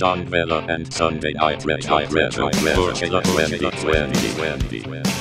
John Vela and Sunday Night Red High Red Red Red Red Red Red Red Red Red Red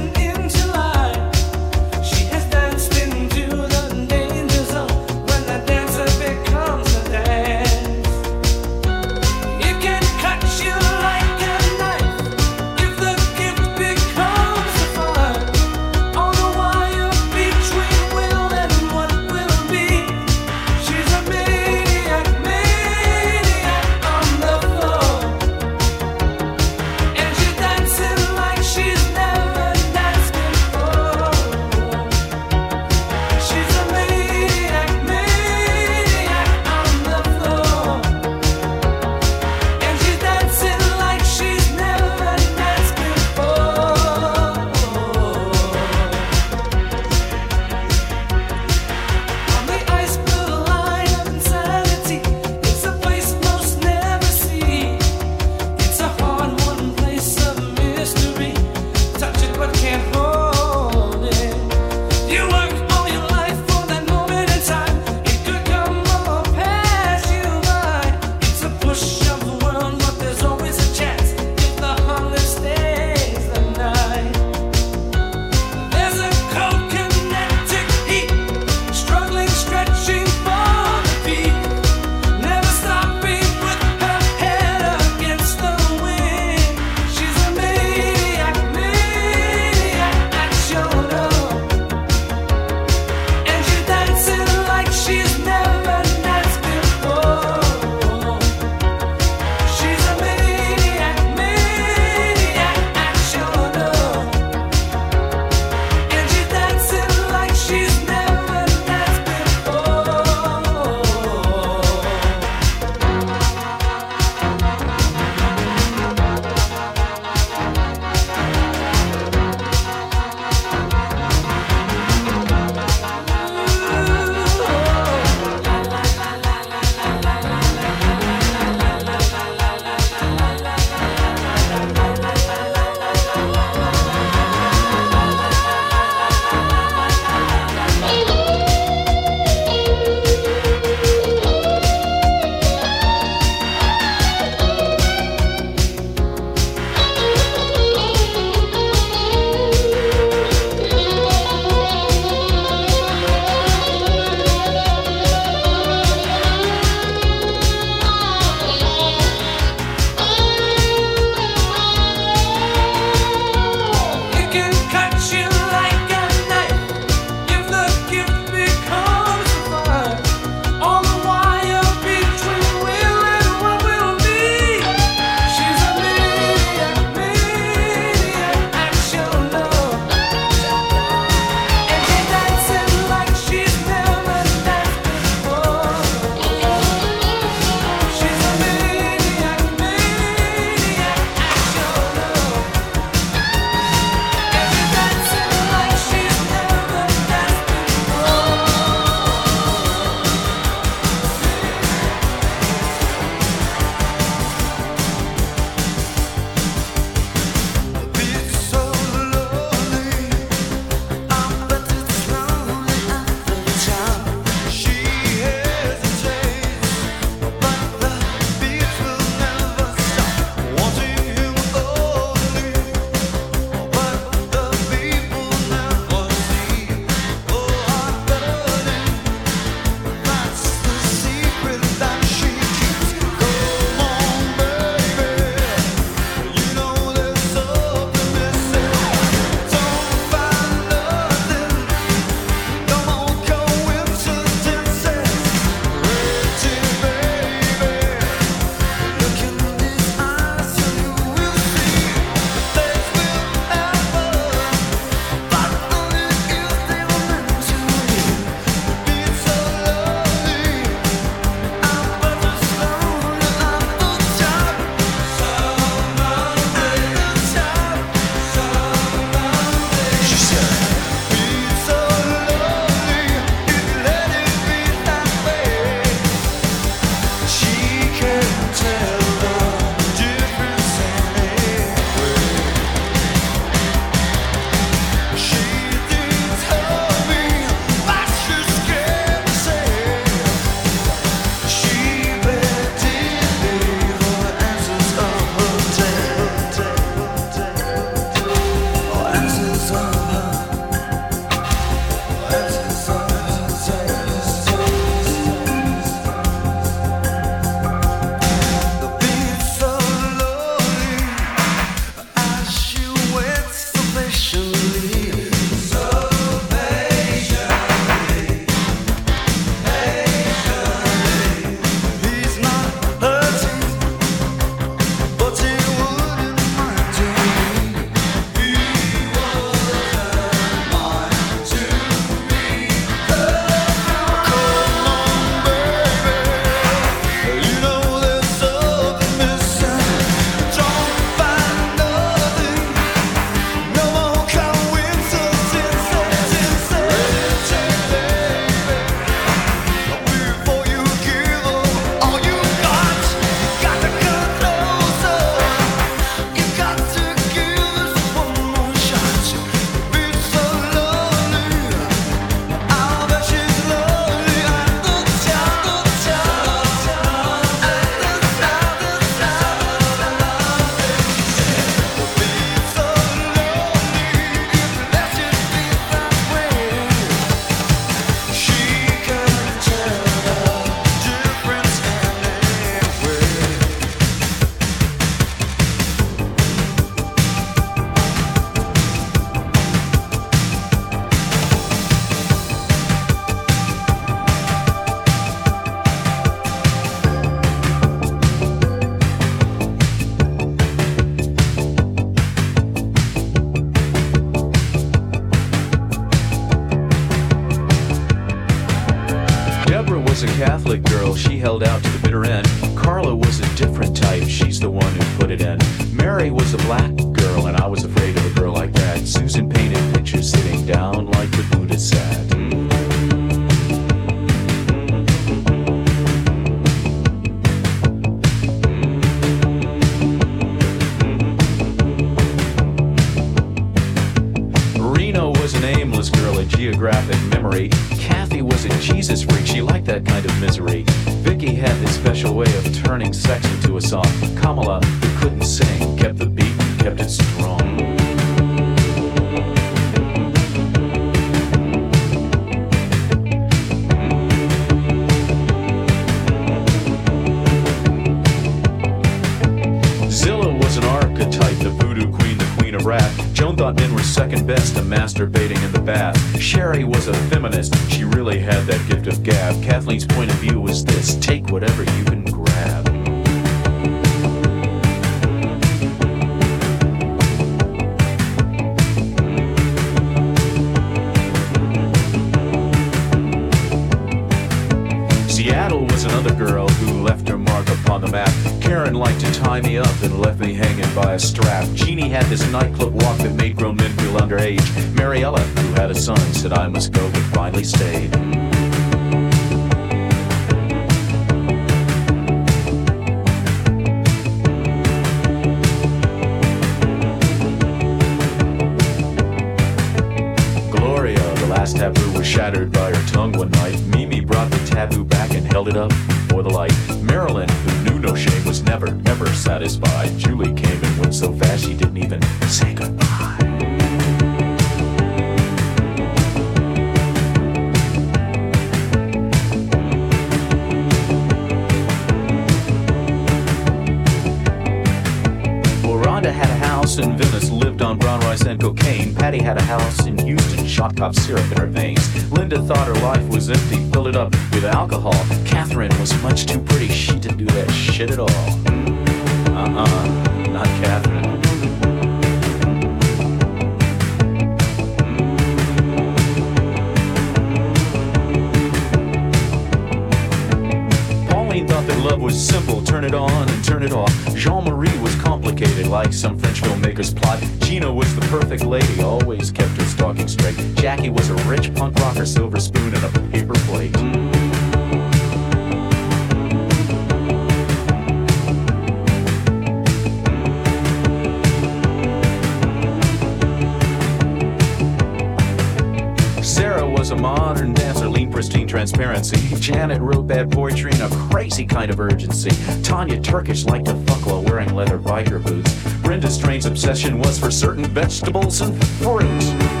currency. Janet wrote bad poetry in a crazy kind of urgency. Tanya Turkish liked to fuck while wearing leather biker boots. Brenda Strain's obsession was for certain vegetables and fruit.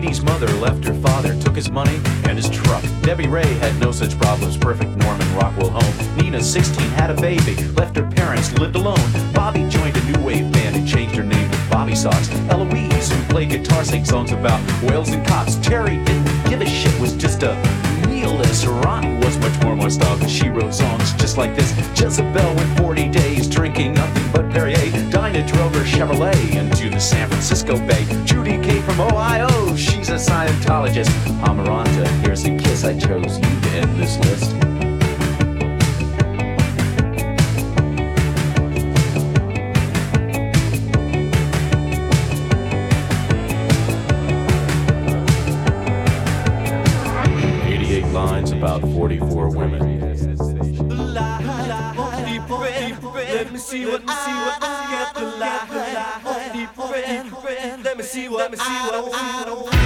His mother left her father, took his money, Debbie Ray had no such problems. Perfect Norman Rockwell home. Nina, 16, had a baby, left her parents, lived alone. Bobby joined a new wave band and changed her name to Bobby Socks. Eloise, who played guitar, sang songs about whales and cops. Terry didn't give a shit, was just a nihilist. Ronnie was much more my style, she wrote songs just like this. Jezebel went 40 days drinking nothing but Perrier. Dinah drove her Chevrolet into the San Francisco Bay. Judy came from Ohio, she's a Scientologist. Amaranta, here's the guess I chose you to end this list. Eighty-eight lines about forty-four women. Let me see what, see what, I get the. Let me see what, see what, I don't.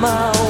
mal.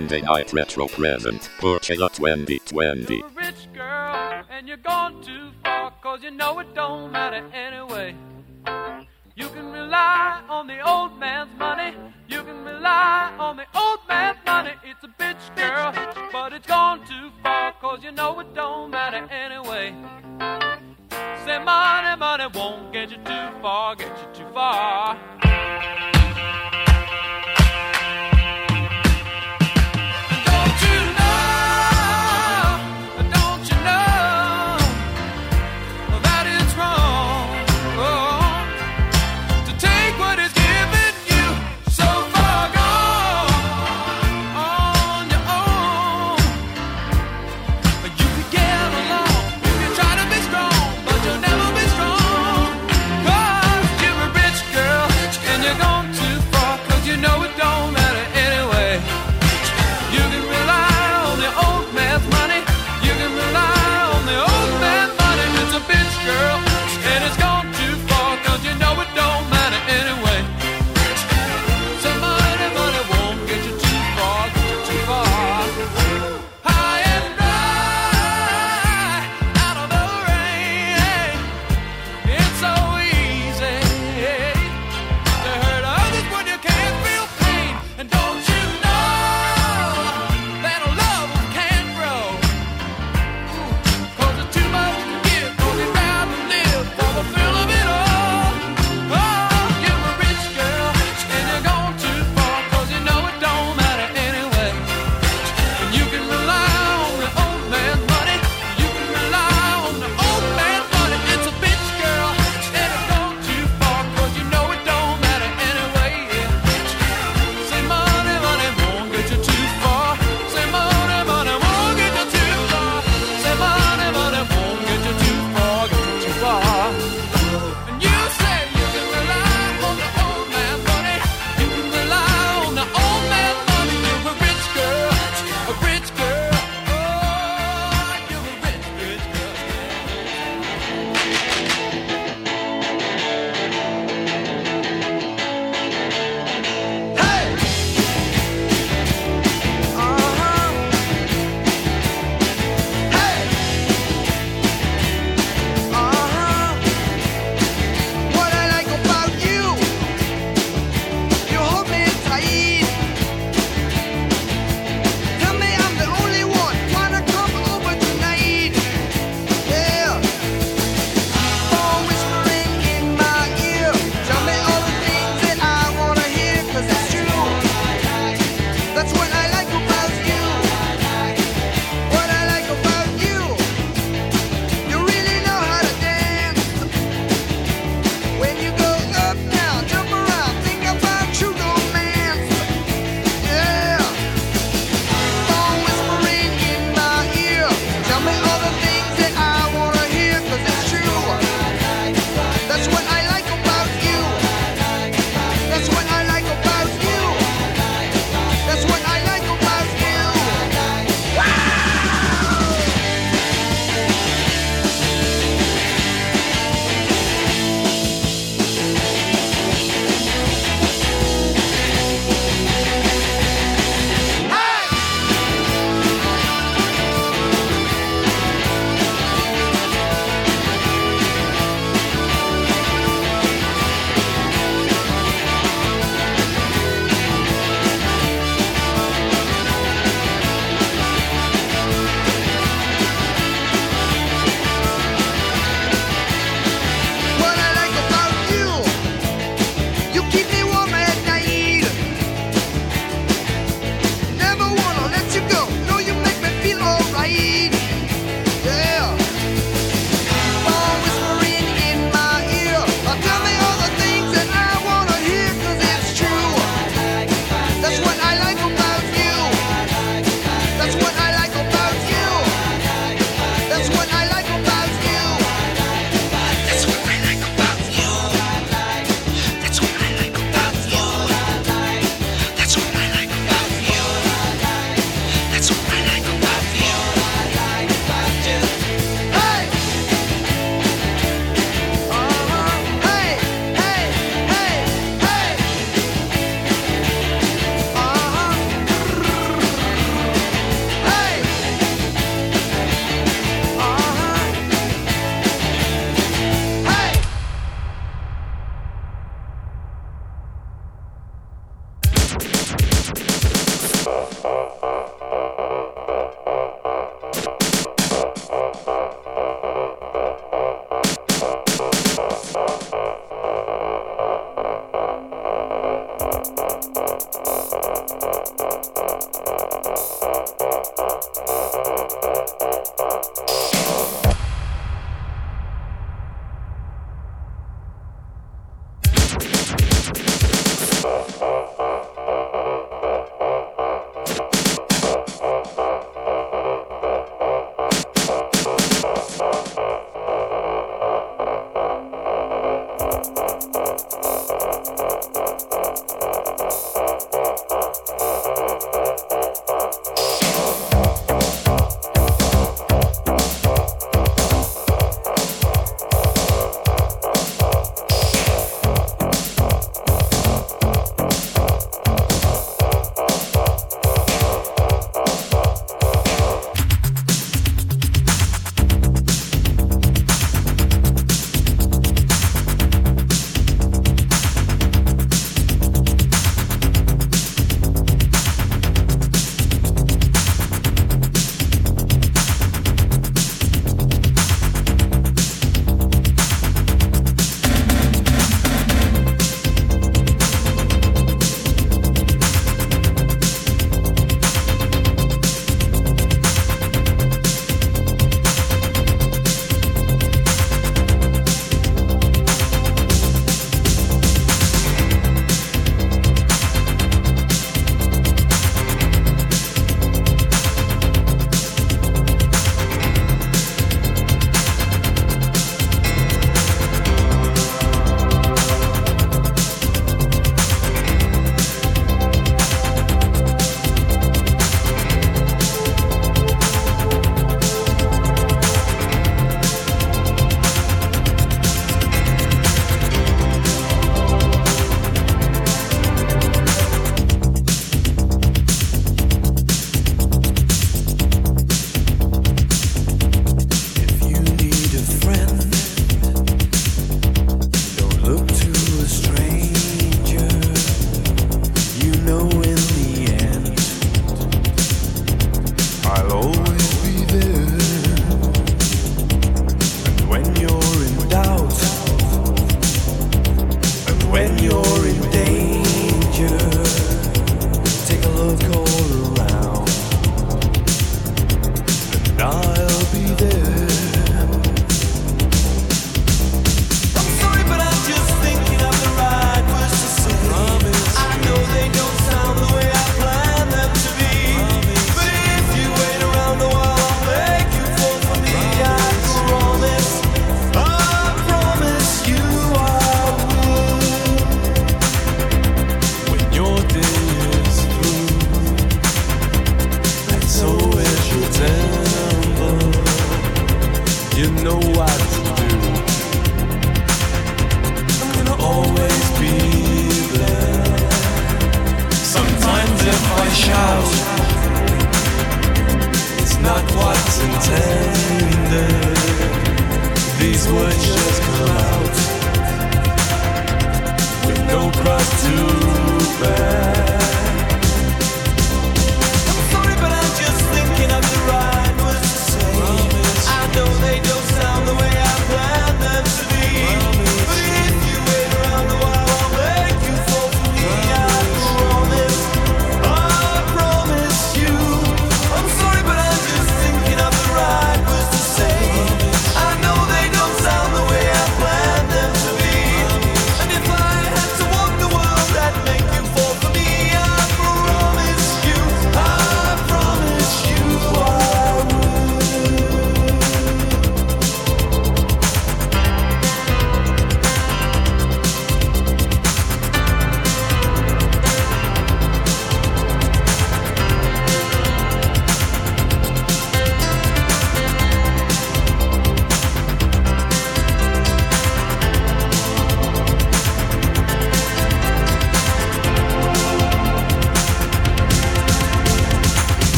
And Night Retro Present. Coachella 2020.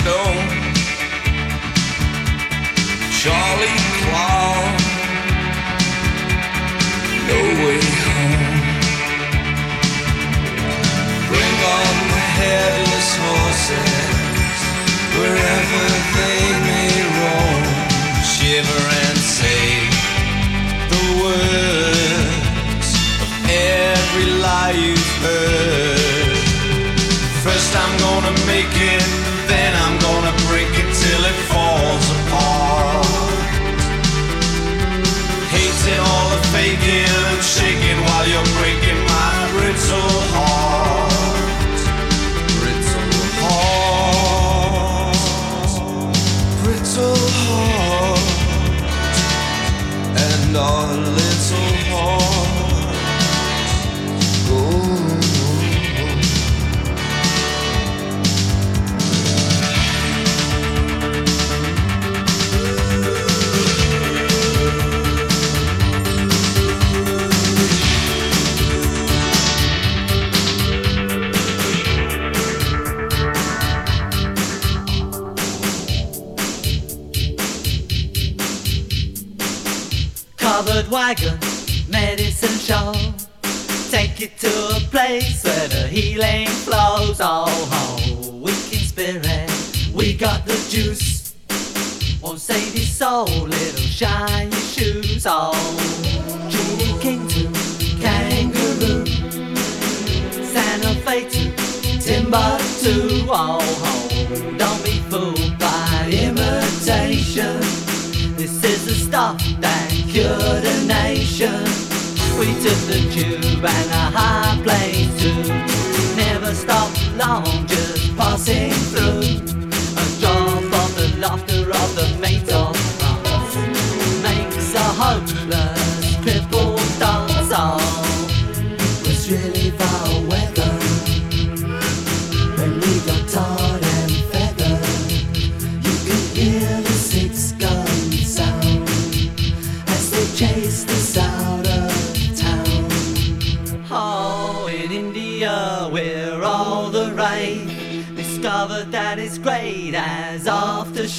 Stone, Charlie Claw, No Way Home. Bring on the headless horses, wherever they may roam. Shiver and say the words of every lie you've heard. First, I'm gonna make it. shake wagon medicine show. Take you to a place where the healing flows. Oh, oh wicked spirit, we got the juice. Won't save your soul, little shiny shoes. Oh, King to Kangaroo, Santa Fe to Timbuktu. Oh, oh, don't be fooled by imitation. to the tube and a high place too. Never stop long, just passing through. A door from the loft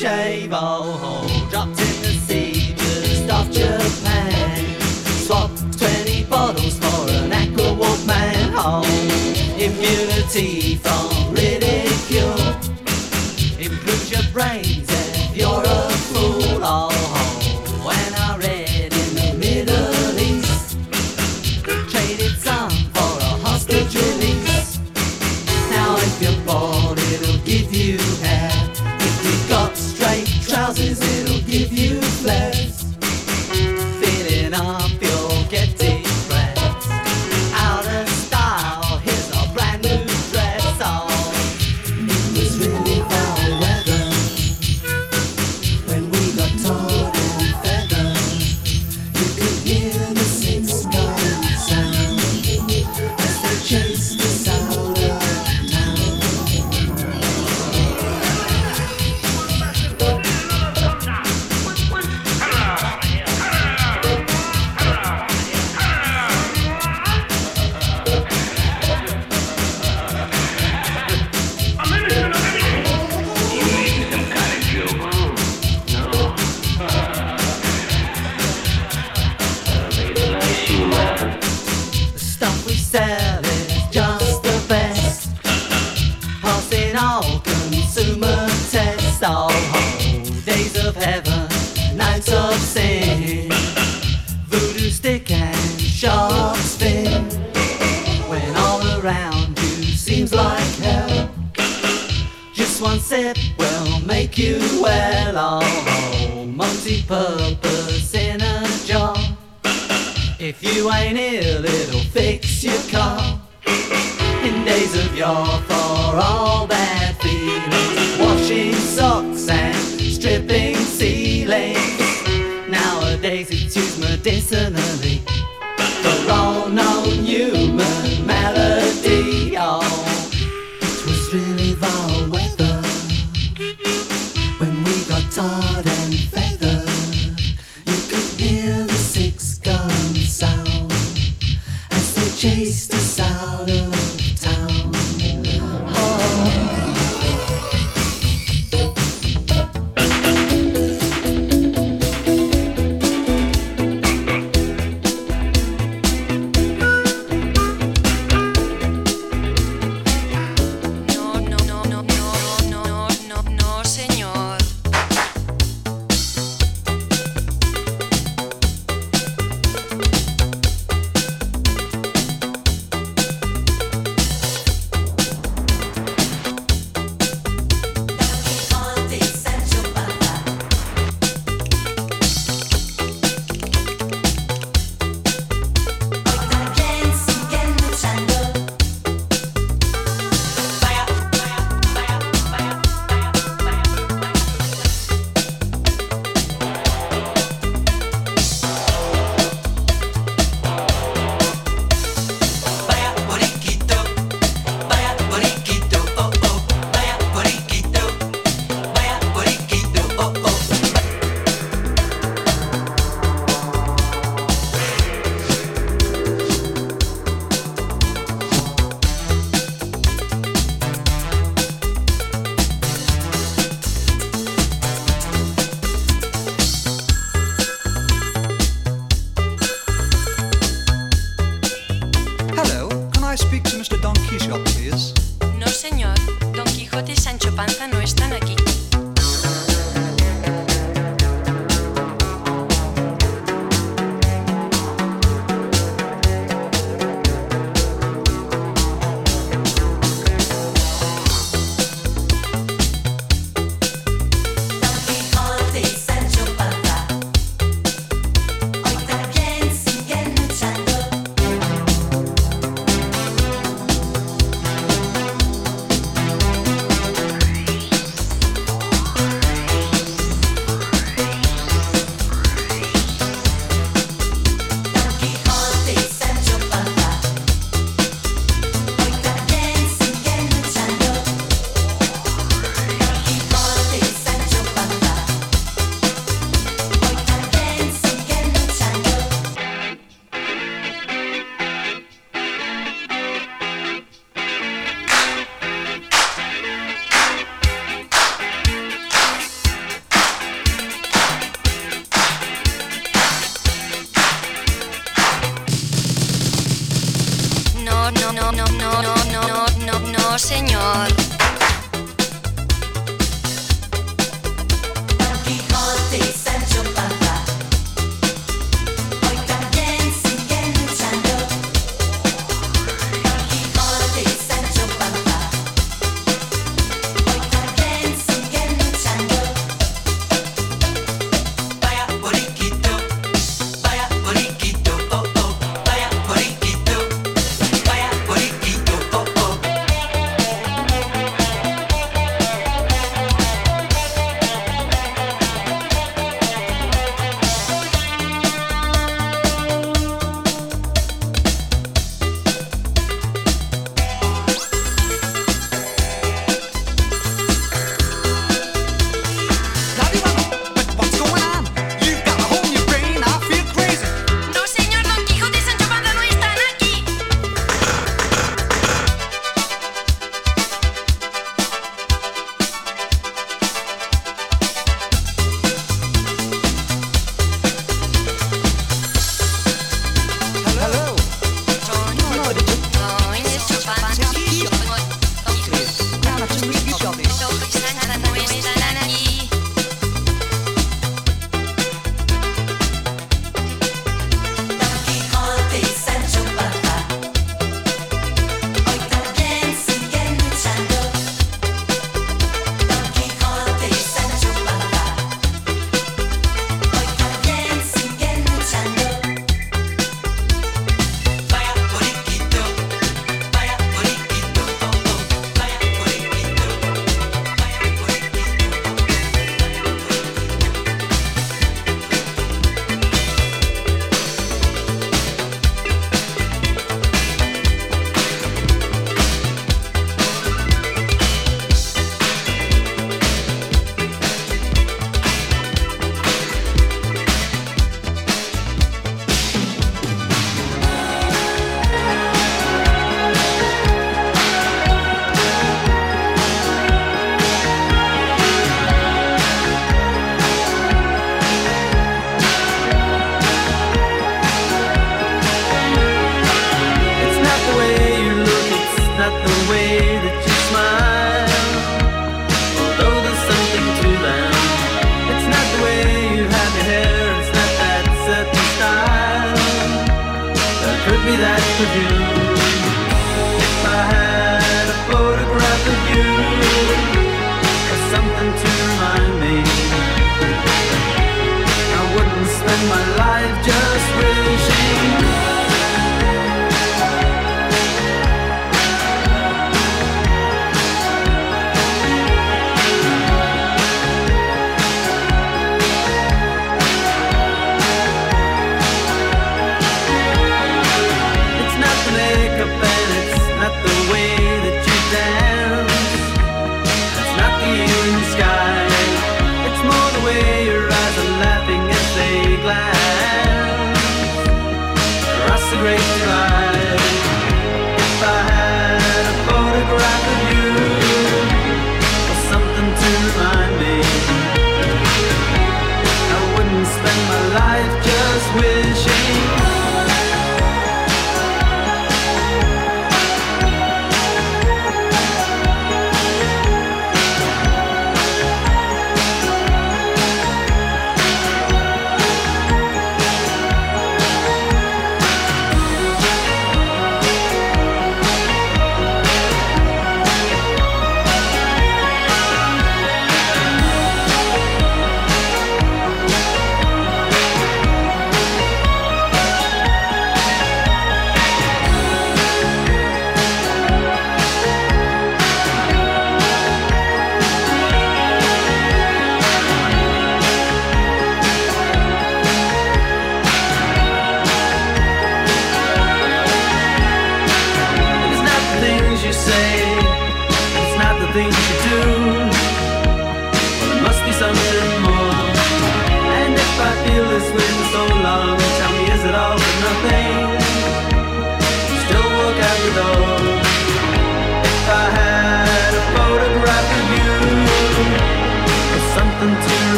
谁保护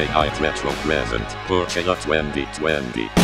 Sunday Night Retro present Coachella 2020.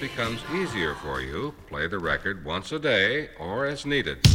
becomes easier for you, play the record once a day or as needed.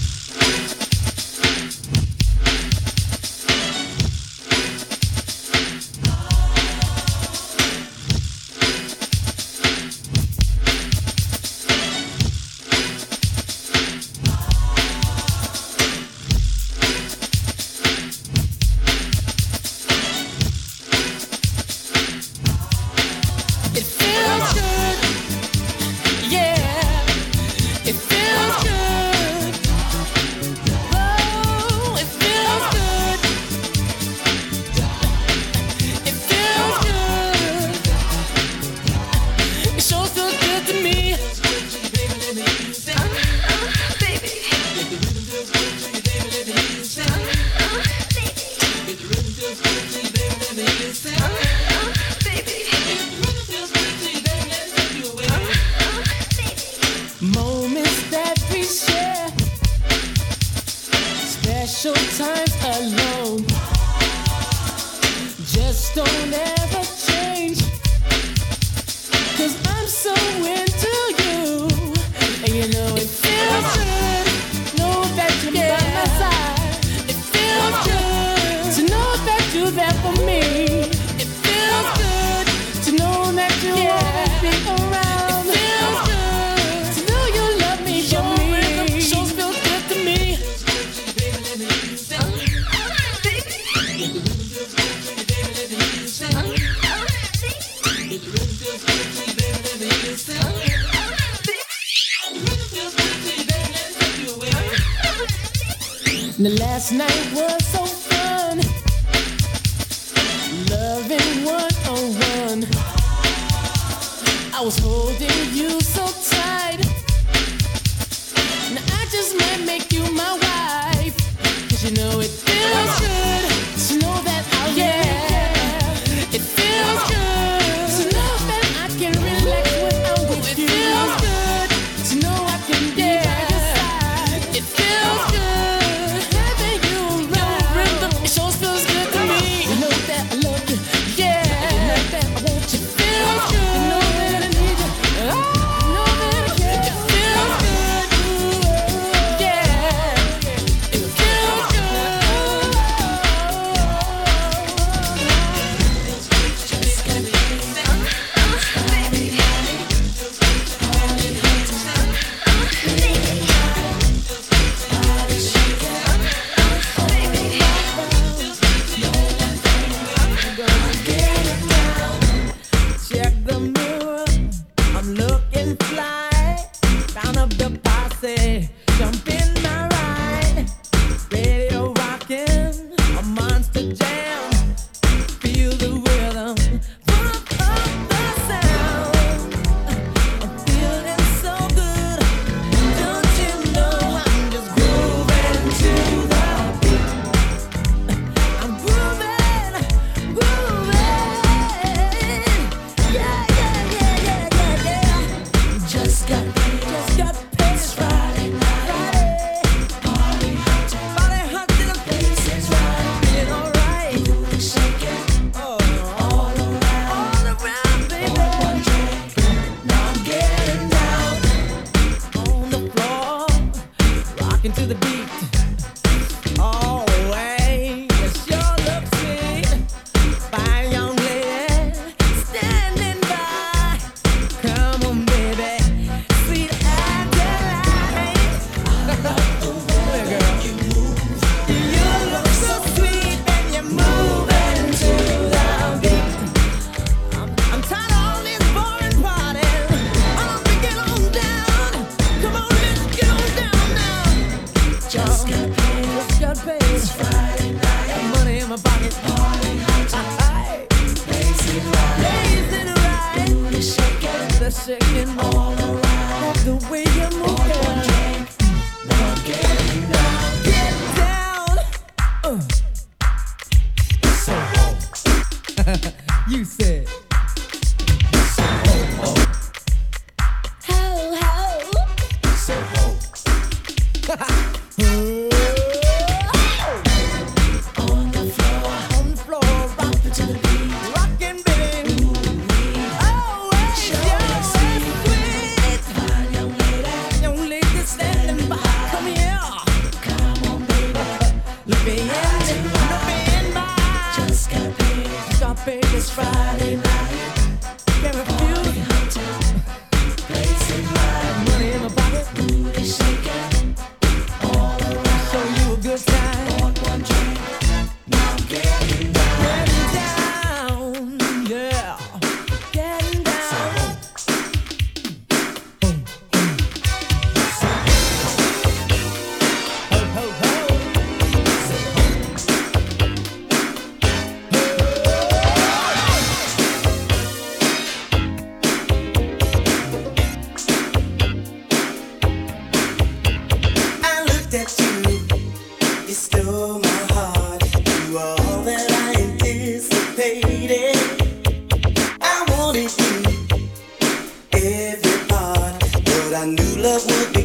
I love would be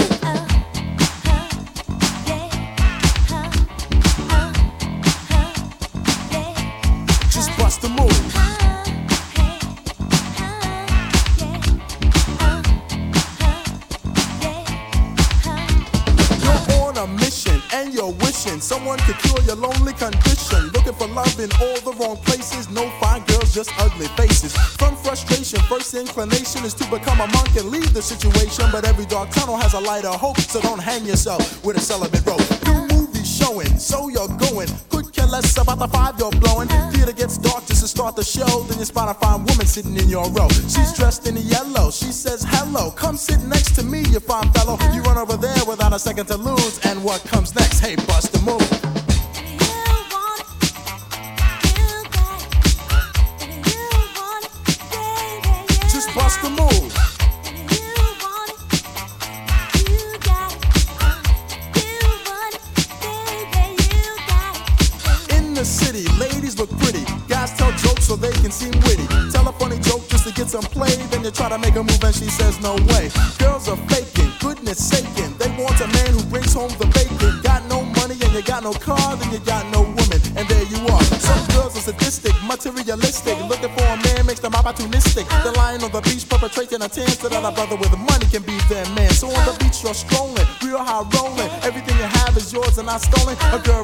But every dark tunnel has a light of hope, so don't hang yourself with a celibate rope. New movie showing, so you're going. Could care less about the five you're blowing. Theater gets dark just to start the show. Then you spot a fine woman sitting in your row. She's dressed in yellow. She says, Hello, come sit next to me, you fine fellow. You run over there without a second to lose. And what comes next? Hey, bust a tan so that a brother with the money can be their man. So on the beach you're strolling, real high rolling. Everything you have is yours and not stolen. A girl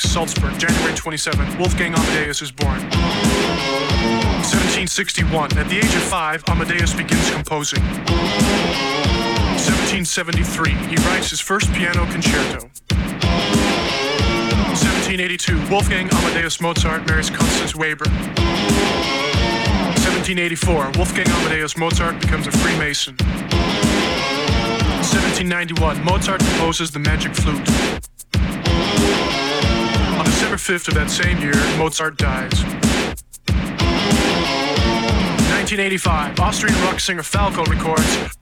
Salzburg, January 27, Wolfgang Amadeus is born. 1761, at the age of five, Amadeus begins composing. 1773, he writes his first piano concerto. 1782, Wolfgang Amadeus Mozart marries Constance Weber. 1784, Wolfgang Amadeus Mozart becomes a Freemason. 1791, Mozart composes the Magic Flute. 5th of that same year, Mozart dies. 1985, Austrian rock singer Falco records.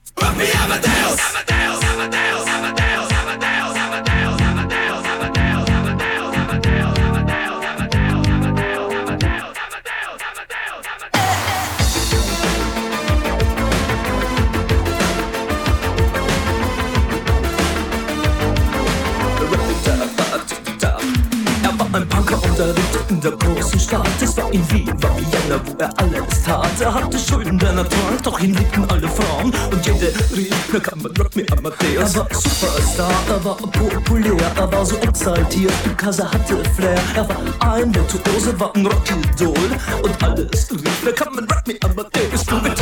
Der großen Stadt. Es war in Wien, war Vienna, wo er alles tat. Er hatte Schulden, denn er trank, doch ihn liebten alle Frauen. Und jede rief, na kann man Rock me Amadeus. Er war Superstar, er war populär, er war so exaltiert, because er hatte Flair. Er war ein Virtuose, war ein Rockidol. Und alles rief, na kann man Rock me Amadeus. Du mit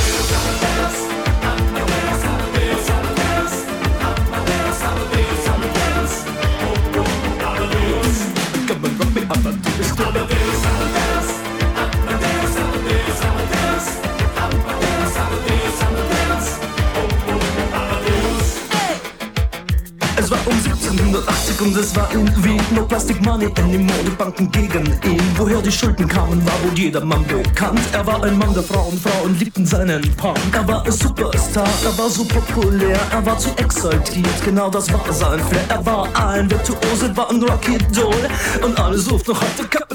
und es war in Wien No Plastic Money. Anymore, die Banken gegen ihn Woher die Schulden kamen, war wohl jedermann bekannt. Er war ein Mann der Frauen, Frauen liebten seinen Punk. Er war ein Superstar, er war so populär Er war zu exaltiert, genau das war sein Flair. Er war ein Virtuose, war ein Rocky Doll. Und alle suchten noch heute Captain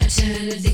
Alternative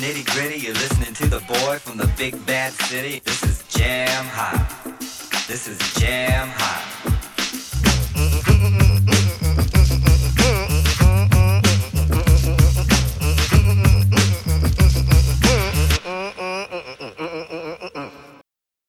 nitty gritty. You're listening to the boy from the big bad city.